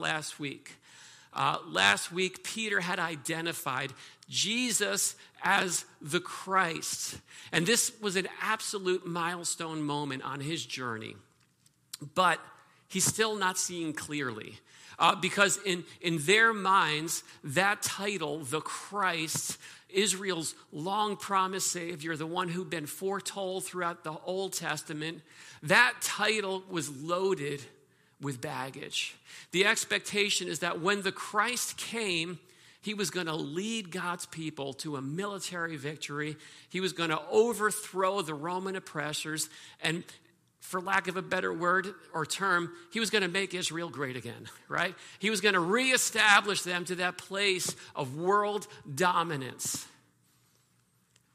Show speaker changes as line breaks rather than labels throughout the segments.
last week. Uh, last week, Peter had identified Jesus as the Christ. And this was an absolute milestone moment on his journey. But he's still not seeing clearly. Uh, because in, in their minds, that title, the Christ, Israel's long promised Savior, the one who'd been foretold throughout the Old Testament, that title was loaded with baggage. The expectation is that when the Christ came, he was going to lead God's people to a military victory. He was going to overthrow the Roman oppressors. And for lack of a better word or term, he was going to make Israel great again, right? He was going to reestablish them to that place of world dominance.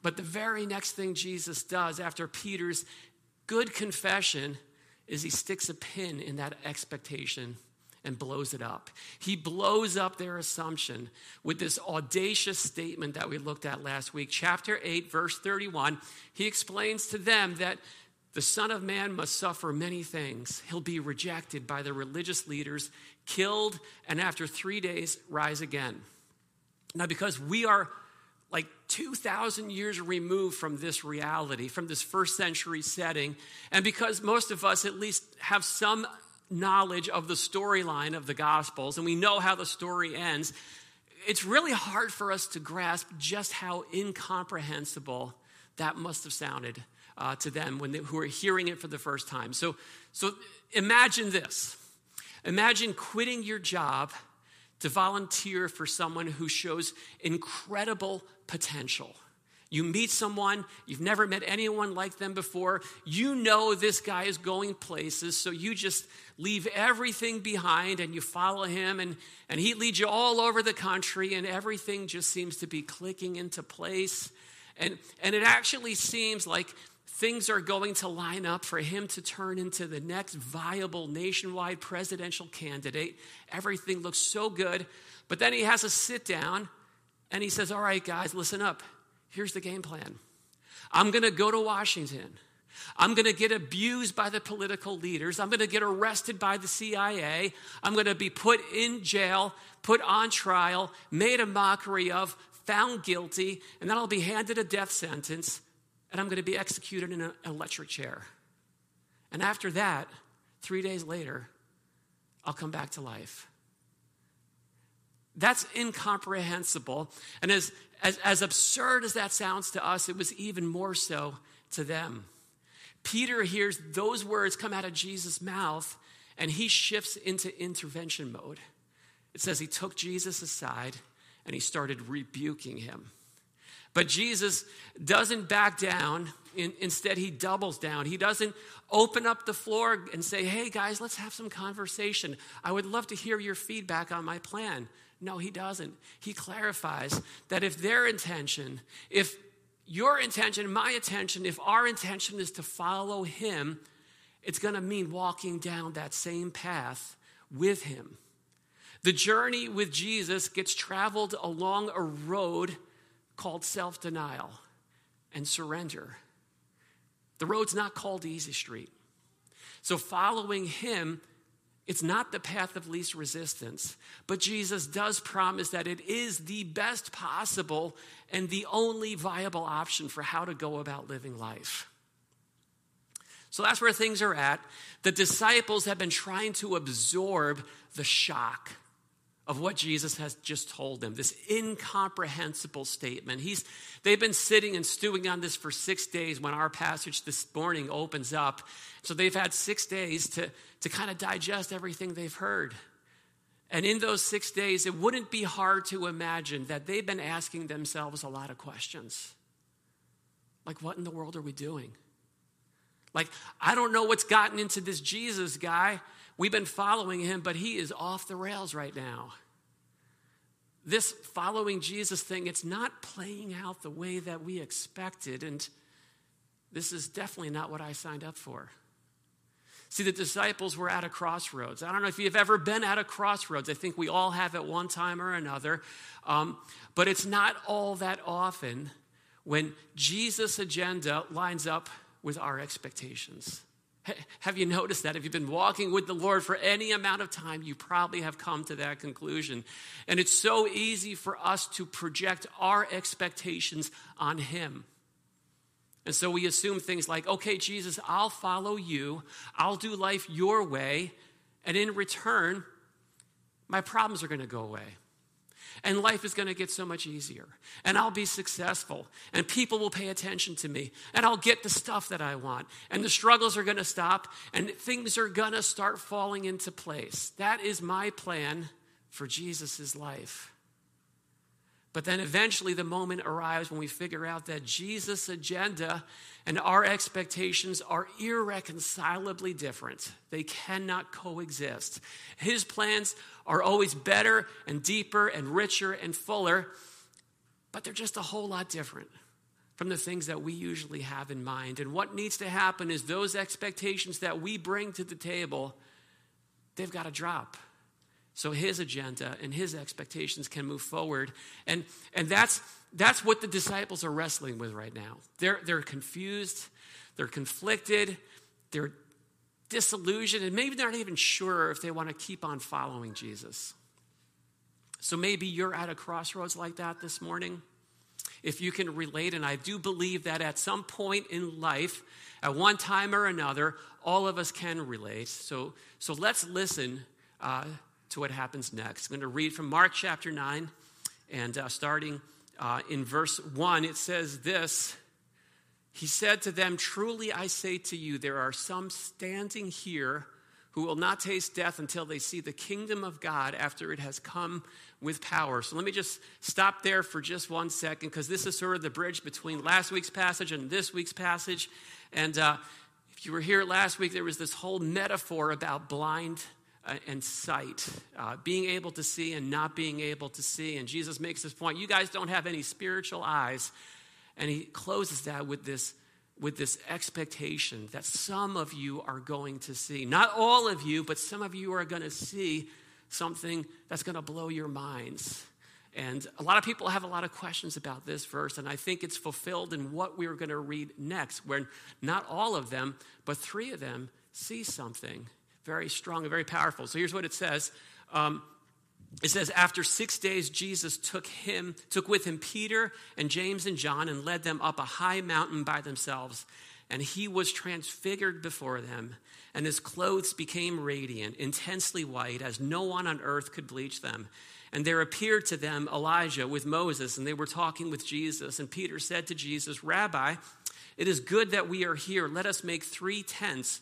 But the very next thing Jesus does after Peter's good confession is he sticks a pin in that expectation and blows it up. He blows up their assumption with this audacious statement that we looked at last week. Chapter 8, verse 31, he explains to them that the Son of Man must suffer many things. He'll be rejected by the religious leaders, killed, and after three days, rise again. Now, because we are like 2,000 years removed from this reality, from this first century setting. And because most of us at least have some knowledge of the storyline of the Gospels and we know how the story ends, it's really hard for us to grasp just how incomprehensible that must have sounded uh, to them when they, who are hearing it for the first time. So, so imagine this. Imagine quitting your job to volunteer for someone who shows incredible potential. You meet someone, you've never met anyone like them before. You know this guy is going places, so you just leave everything behind and you follow him, and, and he leads you all over the country, and everything just seems to be clicking into place. And, and it actually seems like things are going to line up for him to turn into the next viable nationwide presidential candidate. Everything looks so good. But then he has a sit down and he says, All right, guys, listen up. Here's the game plan I'm going to go to Washington. I'm going to get abused by the political leaders. I'm going to get arrested by the CIA. I'm going to be put in jail, put on trial, made a mockery of, found guilty, and then I'll be handed a death sentence and I'm going to be executed in an electric chair. And after that, three days later, I'll come back to life. That's incomprehensible. And as, as, as absurd as that sounds to us, it was even more so to them. Peter hears those words come out of Jesus' mouth and he shifts into intervention mode. It says he took Jesus aside and he started rebuking him. But Jesus doesn't back down. In, instead, he doubles down. He doesn't open up the floor and say, hey, guys, let's have some conversation. I would love to hear your feedback on my plan. No, he doesn't. He clarifies that if their intention, if your intention, my intention, if our intention is to follow him, it's going to mean walking down that same path with him. The journey with Jesus gets traveled along a road called self denial and surrender. The road's not called Easy Street. So, following him, it's not the path of least resistance, but Jesus does promise that it is the best possible and the only viable option for how to go about living life. So that's where things are at. The disciples have been trying to absorb the shock of what Jesus has just told them, this incomprehensible statement. He's, they've been sitting and stewing on this for six days when our passage this morning opens up. So they've had six days to, to kind of digest everything they've heard. And in those six days, it wouldn't be hard to imagine that they've been asking themselves a lot of questions. Like, what in the world are we doing? Like, I don't know what's gotten into this Jesus guy. We've been following him, but he is off the rails right now. This following Jesus thing, it's not playing out the way that we expected, and this is definitely not what I signed up for. See, the disciples were at a crossroads. I don't know if you've ever been at a crossroads. I think we all have at one time or another. Um, but it's not all that often when Jesus' agenda lines up with our expectations. Have you noticed that? If you've been walking with the Lord for any amount of time, you probably have come to that conclusion. And it's so easy for us to project our expectations on Him. And so we assume things like, okay, Jesus, I'll follow you, I'll do life your way, and in return, my problems are going to go away and life is going to get so much easier and i'll be successful and people will pay attention to me and i'll get the stuff that i want and the struggles are going to stop and things are going to start falling into place. That is my plan for jesus' life but then eventually the moment arrives when we figure out that Jesus' agenda and our expectations are irreconcilably different. They cannot coexist. His plans are always better and deeper and richer and fuller, but they're just a whole lot different from the things that we usually have in mind. And what needs to happen is those expectations that we bring to the table, they've got to drop so his agenda and his expectations can move forward. And, and that's, that's what the disciples are wrestling with right now. They're, they're confused, they're conflicted, they're disillusioned, and maybe they're not even sure if they want to keep on following Jesus. So maybe you're at a crossroads like that this morning. If you can relate, and I do believe that at some point in life, at one time or another, all of us can relate. So, so let's listen uh, to what happens next. I'm going to read from Mark chapter 9, and uh, starting uh, in verse 1, it says this He said to them, Truly I say to you, there are some standing here who will not taste death until they see the kingdom of God after it has come with power. So let me just stop there for just one second because this is sort of the bridge between last week's passage and this week's passage. And uh, if you were here last week, there was this whole metaphor about blind and sight, uh, being able to see and not being able to see. And Jesus makes this point you guys don't have any spiritual eyes. And he closes that with this, with this expectation that some of you are going to see. Not all of you, but some of you are going to see something that's going to blow your minds. And a lot of people have a lot of questions about this verse, and I think it's fulfilled in what we're going to read next, where not all of them, but three of them see something very strong and very powerful. So here's what it says. Um, it says, after six days, Jesus took him, took with him Peter and James and John, and led them up a high mountain by themselves. And he was transfigured before them, and his clothes became radiant, intensely white, as no one on earth could bleach them. And there appeared to them Elijah with Moses, and they were talking with Jesus. And Peter said to Jesus, Rabbi, it is good that we are here. Let us make three tents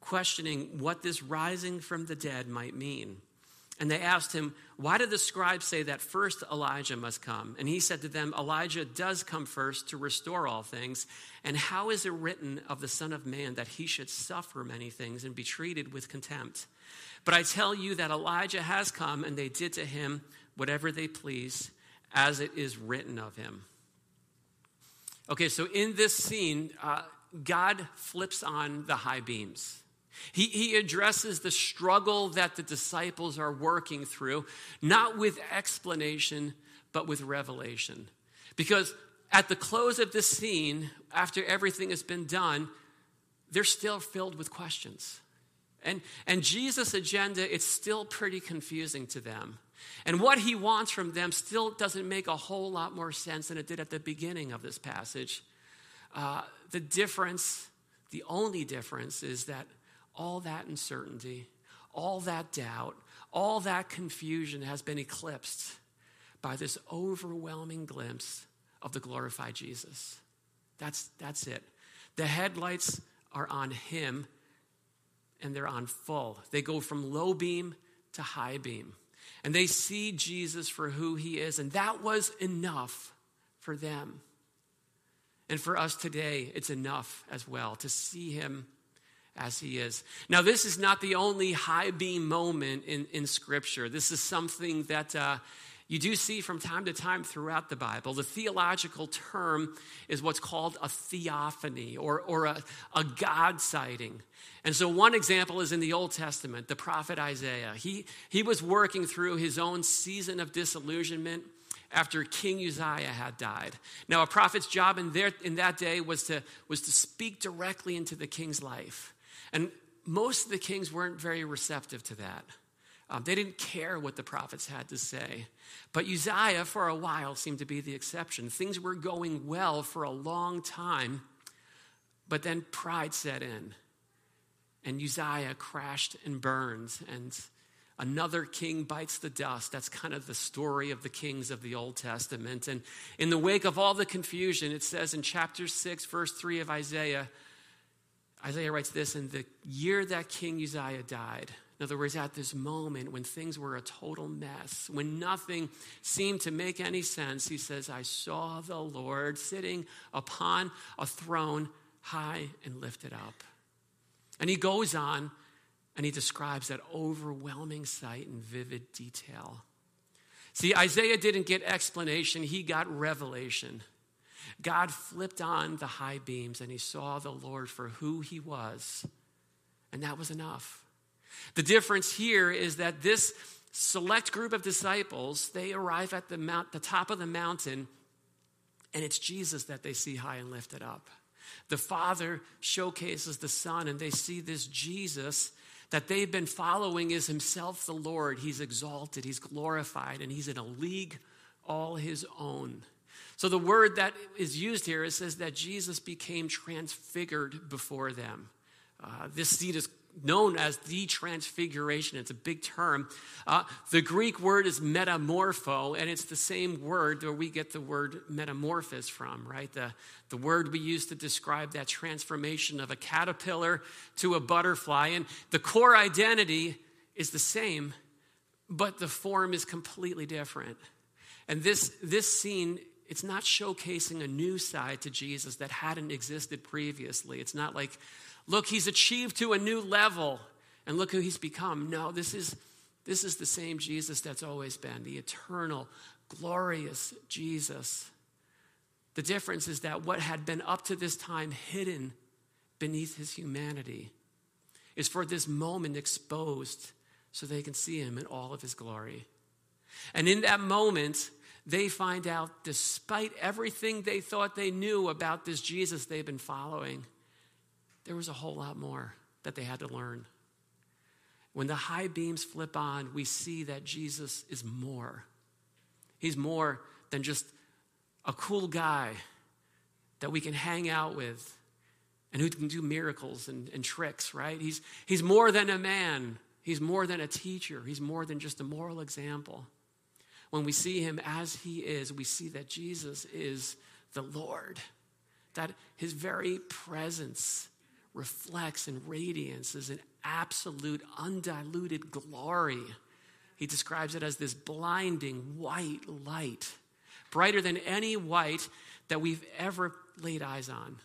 questioning what this rising from the dead might mean. And they asked him, Why did the scribes say that first Elijah must come? And he said to them, Elijah does come first to restore all things. And how is it written of the Son of Man that he should suffer many things and be treated with contempt? But I tell you that Elijah has come, and they did to him whatever they pleased, as it is written of him. Okay, so in this scene, uh, God flips on the high beams. He, he addresses the struggle that the disciples are working through, not with explanation, but with revelation. Because at the close of this scene, after everything has been done, they're still filled with questions. And, and Jesus' agenda, it's still pretty confusing to them. And what he wants from them still doesn't make a whole lot more sense than it did at the beginning of this passage. Uh, the difference, the only difference, is that all that uncertainty, all that doubt, all that confusion has been eclipsed by this overwhelming glimpse of the glorified Jesus. That's, that's it. The headlights are on him and they're on full. They go from low beam to high beam. And they see Jesus for who he is. And that was enough for them. And for us today, it's enough as well to see him as he is. Now, this is not the only high beam moment in, in Scripture. This is something that uh, you do see from time to time throughout the Bible. The theological term is what's called a theophany or, or a, a God sighting. And so, one example is in the Old Testament, the prophet Isaiah. He, he was working through his own season of disillusionment after King Uzziah had died. Now, a prophet's job in, there, in that day was to, was to speak directly into the king's life. And most of the kings weren't very receptive to that. Um, they didn't care what the prophets had to say. But Uzziah, for a while, seemed to be the exception. Things were going well for a long time, but then pride set in. And Uzziah crashed and burned, and another king bites the dust. That's kind of the story of the kings of the Old Testament. And in the wake of all the confusion, it says in chapter 6, verse 3 of Isaiah, Isaiah writes this In the year that King Uzziah died, in other words, at this moment when things were a total mess, when nothing seemed to make any sense, he says, I saw the Lord sitting upon a throne high and lifted up. And he goes on and he describes that overwhelming sight in vivid detail. See, Isaiah didn't get explanation, he got revelation. God flipped on the high beams and he saw the Lord for who he was, and that was enough. The difference here is that this select group of disciples, they arrive at the, mount, the top of the mountain, and it's Jesus that they see high and lifted up. The Father showcases the Son, and they see this Jesus that they've been following is himself the Lord. He's exalted, he's glorified, and he's in a league all his own. So the word that is used here it says that Jesus became transfigured before them. Uh, this scene is known as the transfiguration. It's a big term. Uh, the Greek word is metamorpho, and it's the same word where we get the word metamorphosis from, right? The, the word we use to describe that transformation of a caterpillar to a butterfly. And the core identity is the same, but the form is completely different. And this, this scene it's not showcasing a new side to Jesus that hadn't existed previously. It's not like, look, he's achieved to a new level and look who he's become. No, this is, this is the same Jesus that's always been, the eternal, glorious Jesus. The difference is that what had been up to this time hidden beneath his humanity is for this moment exposed so they can see him in all of his glory. And in that moment, they find out, despite everything they thought they knew about this Jesus they've been following, there was a whole lot more that they had to learn. When the high beams flip on, we see that Jesus is more. He's more than just a cool guy that we can hang out with and who can do miracles and, and tricks, right? He's, he's more than a man, he's more than a teacher, he's more than just a moral example. When we see him as he is, we see that Jesus is the Lord, that his very presence reflects and radiances an absolute, undiluted glory. He describes it as this blinding white light, brighter than any white that we've ever laid eyes on.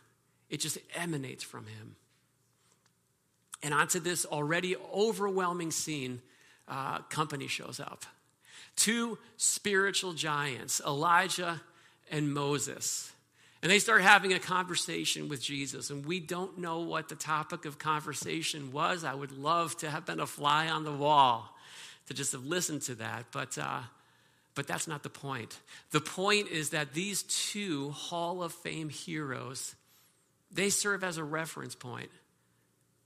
It just emanates from him. And onto this already overwhelming scene, uh, company shows up. Two spiritual giants, Elijah and Moses. And they start having a conversation with Jesus. And we don't know what the topic of conversation was. I would love to have been a fly on the wall to just have listened to that. But, uh, but that's not the point. The point is that these two Hall of Fame heroes, they serve as a reference point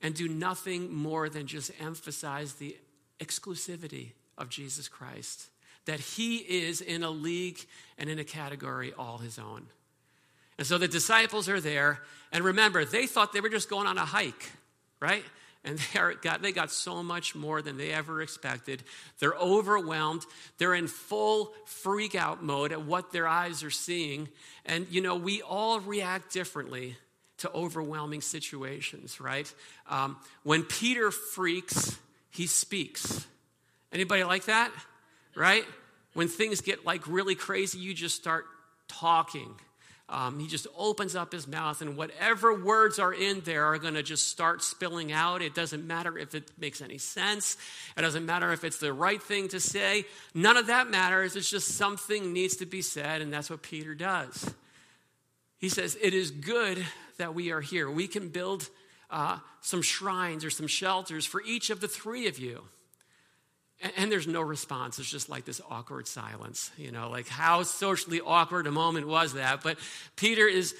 and do nothing more than just emphasize the exclusivity of Jesus Christ that he is in a league and in a category all his own. And so the disciples are there, and remember, they thought they were just going on a hike, right? And they, are, got, they got so much more than they ever expected. They're overwhelmed. They're in full freak out mode at what their eyes are seeing. And, you know, we all react differently to overwhelming situations, right? Um, when Peter freaks, he speaks. Anybody like that? Right? when things get like really crazy, you just start talking. Um, he just opens up his mouth, and whatever words are in there are going to just start spilling out. It doesn't matter if it makes any sense, it doesn't matter if it's the right thing to say. None of that matters. It's just something needs to be said, and that's what Peter does. He says, It is good that we are here. We can build uh, some shrines or some shelters for each of the three of you. And, there's no response. It's just like this awkward silence. You know, like how socially awkward a moment was that? But Peter is,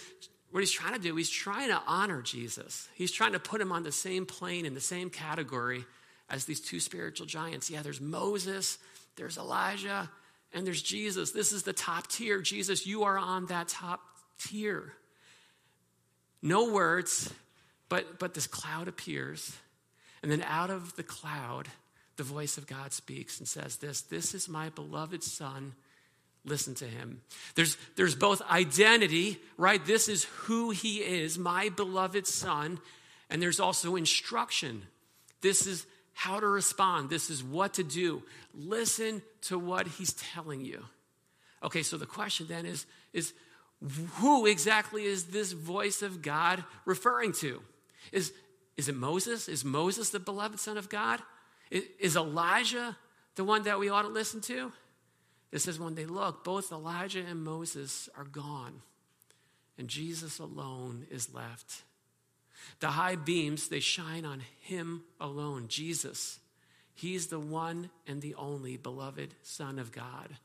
what he's trying to do, he's trying to honor Jesus. He's trying to put him on the same plane, in the same category as these two spiritual giants. Yeah, there's Moses, there's Elijah, and there's Jesus. This is the top tier. Jesus, you are on that top tier. No words, but, but this cloud appears. And then out of the cloud, the voice of God speaks and says this This is my beloved Son. Listen to him. There's, there's both identity, right? This is who he is, my beloved Son. And there's also instruction. This is how to respond. This is what to do. Listen to what he's telling you. Okay, so the question then is, is who exactly is this voice of God referring to? Is, is it Moses? Is Moses the beloved Son of God? Is Elijah the one that we ought to listen to? It says, when they look, both Elijah and Moses are gone, and Jesus alone is left. The high beams, they shine on him alone, Jesus. He's the one and the only beloved Son of God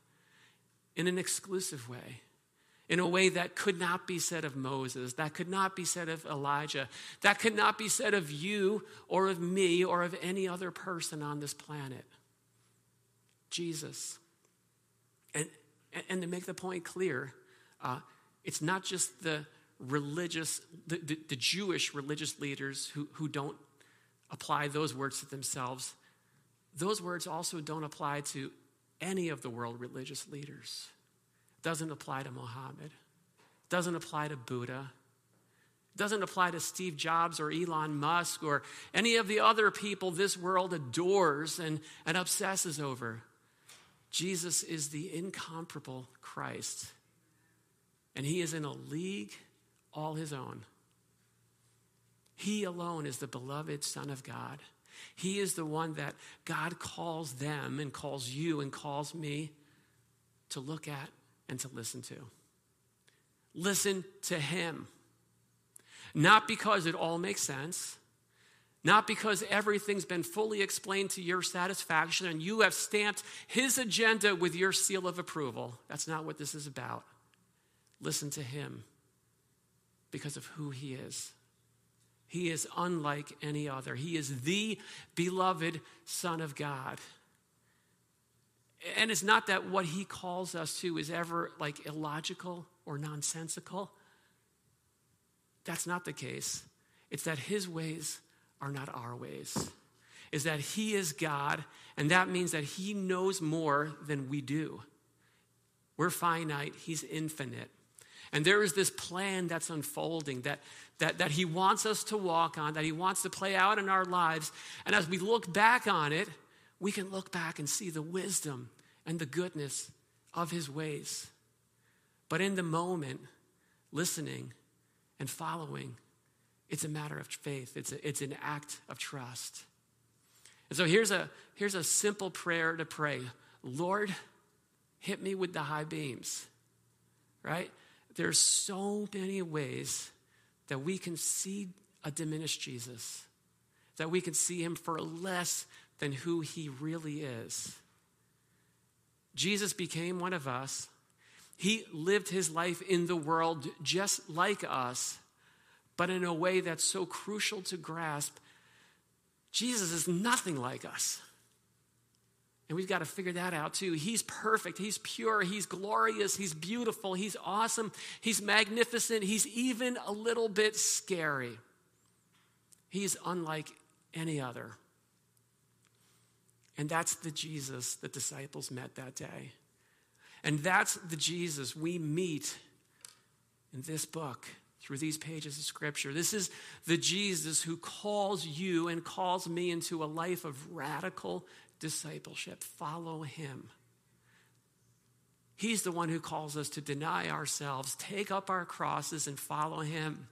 in an exclusive way in a way that could not be said of Moses, that could not be said of Elijah, that could not be said of you or of me or of any other person on this planet. Jesus. And, and to make the point clear, uh, it's not just the religious, the, the, the Jewish religious leaders who, who don't apply those words to themselves. Those words also don't apply to any of the world religious leaders. Doesn't apply to Mohammed. Doesn't apply to Buddha. Doesn't apply to Steve Jobs or Elon Musk or any of the other people this world adores and, and obsesses over. Jesus is the incomparable Christ. And he is in a league all his own. He alone is the beloved Son of God. He is the one that God calls them and calls you and calls me to look at and to listen to. Listen to Him. Not because it all makes sense, not because everything's been fully explained to your satisfaction and you have stamped His agenda with your seal of approval. That's not what this is about. Listen to Him because of who He is. He is unlike any other. He is the beloved Son of God. And it's not that what he calls us to is ever like illogical or nonsensical. That's not the case. It's that his ways are not our ways. Is that he is God, and that means that he knows more than we do. We're finite, he's infinite. And there is this plan that's unfolding that, that, that he wants us to walk on, that he wants to play out in our lives. And as we look back on it, we can look back and see the wisdom and the goodness of his ways. But in the moment, listening and following, it's a matter of faith, it's, a, it's an act of trust. And so here's a, here's a simple prayer to pray Lord, hit me with the high beams, right? There's so many ways that we can see a diminished Jesus, that we can see him for less than who he really is. Jesus became one of us. He lived his life in the world just like us, but in a way that's so crucial to grasp. Jesus is nothing like us. And we've got to figure that out too. He's perfect. He's pure. He's glorious. He's beautiful. He's awesome. He's magnificent. He's even a little bit scary. He's unlike any other. And that's the Jesus the disciples met that day. And that's the Jesus we meet in this book through these pages of Scripture. This is the Jesus who calls you and calls me into a life of radical discipleship. Follow him. He's the one who calls us to deny ourselves, take up our crosses, and follow Him.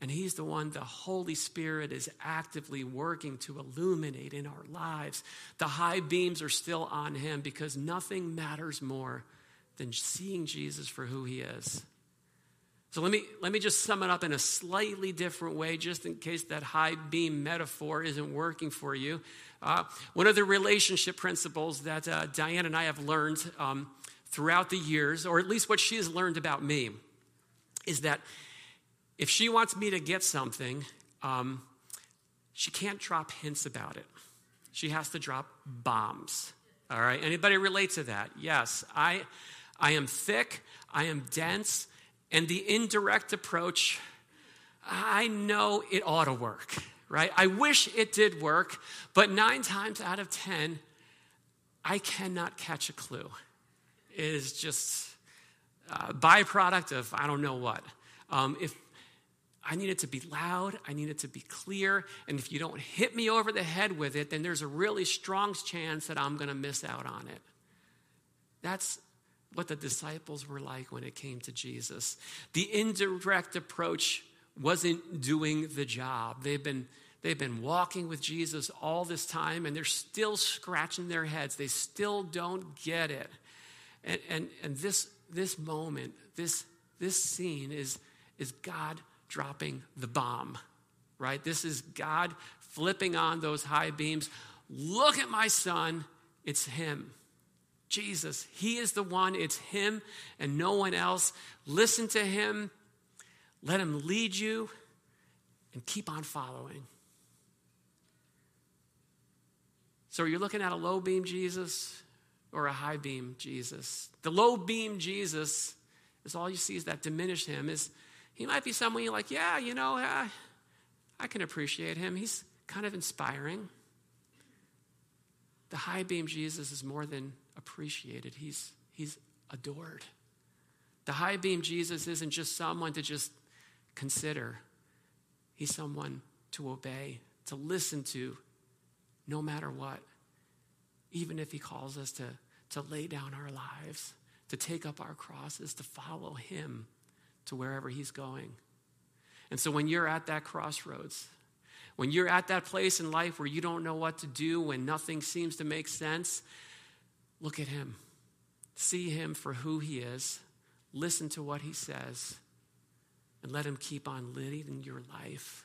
And He's the one the Holy Spirit is actively working to illuminate in our lives. The high beams are still on Him because nothing matters more than seeing Jesus for who He is. So let me, let me just sum it up in a slightly different way, just in case that high beam metaphor isn't working for you. Uh, one of the relationship principles that uh, Diane and I have learned um, throughout the years, or at least what she has learned about me, is that if she wants me to get something, um, she can't drop hints about it. She has to drop bombs. All right. Anybody relate to that? Yes. I, I am thick. I am dense. And the indirect approach, I know it ought to work, right? I wish it did work, but nine times out of 10, I cannot catch a clue. It is just a byproduct of I don't know what. Um, if I need it to be loud, I need it to be clear, and if you don't hit me over the head with it, then there's a really strong chance that I'm going to miss out on it. That's what the disciples were like when it came to Jesus. The indirect approach wasn't doing the job. They've been, they've been walking with Jesus all this time and they're still scratching their heads. They still don't get it. And, and, and this, this moment, this, this scene is, is God dropping the bomb, right? This is God flipping on those high beams. Look at my son, it's him. Jesus. He is the one, it's Him and no one else. Listen to Him, let Him lead you, and keep on following. So, are you looking at a low beam Jesus or a high beam Jesus? The low beam Jesus is all you see is that diminish him. Is he might be someone you're like, yeah, you know, I, I can appreciate him. He's kind of inspiring. The high beam Jesus is more than appreciated, he's, he's adored. The high beam Jesus isn't just someone to just consider, he's someone to obey, to listen to, no matter what. Even if he calls us to, to lay down our lives, to take up our crosses, to follow him to wherever he's going. And so when you're at that crossroads, when you're at that place in life where you don't know what to do, when nothing seems to make sense, Look at him. See him for who he is. Listen to what he says. And let him keep on leading your life.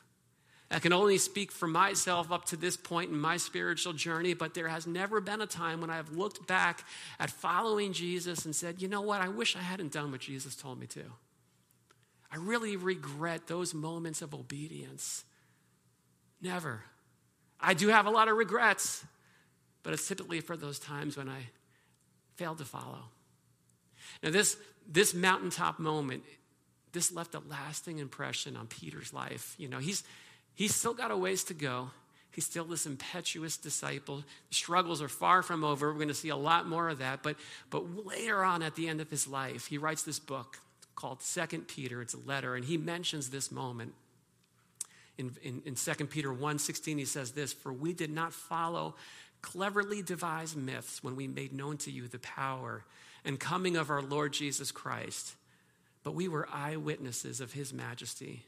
I can only speak for myself up to this point in my spiritual journey, but there has never been a time when I've looked back at following Jesus and said, you know what, I wish I hadn't done what Jesus told me to. I really regret those moments of obedience. Never. I do have a lot of regrets, but it's typically for those times when I failed to follow. Now, this, this mountaintop moment, this left a lasting impression on Peter's life. You know, he's, he's still got a ways to go. He's still this impetuous disciple. The struggles are far from over. We're going to see a lot more of that. But, but later on, at the end of his life, he writes this book called Second Peter. It's a letter, and he mentions this moment. In, in, in 2 Peter 1 16, he says this For we did not follow cleverly devised myths when we made known to you the power and coming of our Lord Jesus Christ, but we were eyewitnesses of his majesty.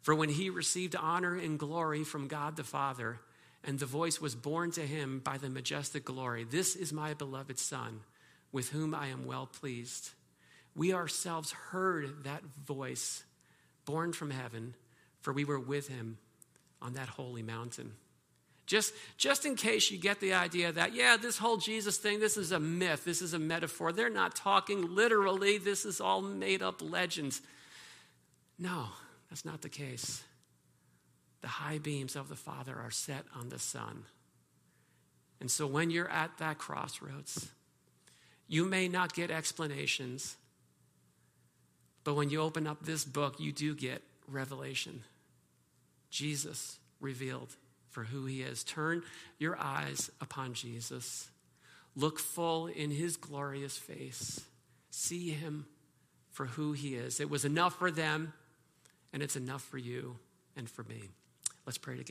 For when he received honor and glory from God the Father, and the voice was borne to him by the majestic glory, This is my beloved Son, with whom I am well pleased. We ourselves heard that voice borne from heaven, for we were with him on that holy mountain. Just, just in case you get the idea that, yeah, this whole Jesus thing, this is a myth, this is a metaphor. They're not talking literally, this is all made up legends. No, that's not the case. The high beams of the Father are set on the Son. And so when you're at that crossroads, you may not get explanations, but when you open up this book, you do get revelation. Jesus revealed for who he is. Turn your eyes upon Jesus. Look full in his glorious face. See him for who he is. It was enough for them, and it's enough for you and for me. Let's pray together.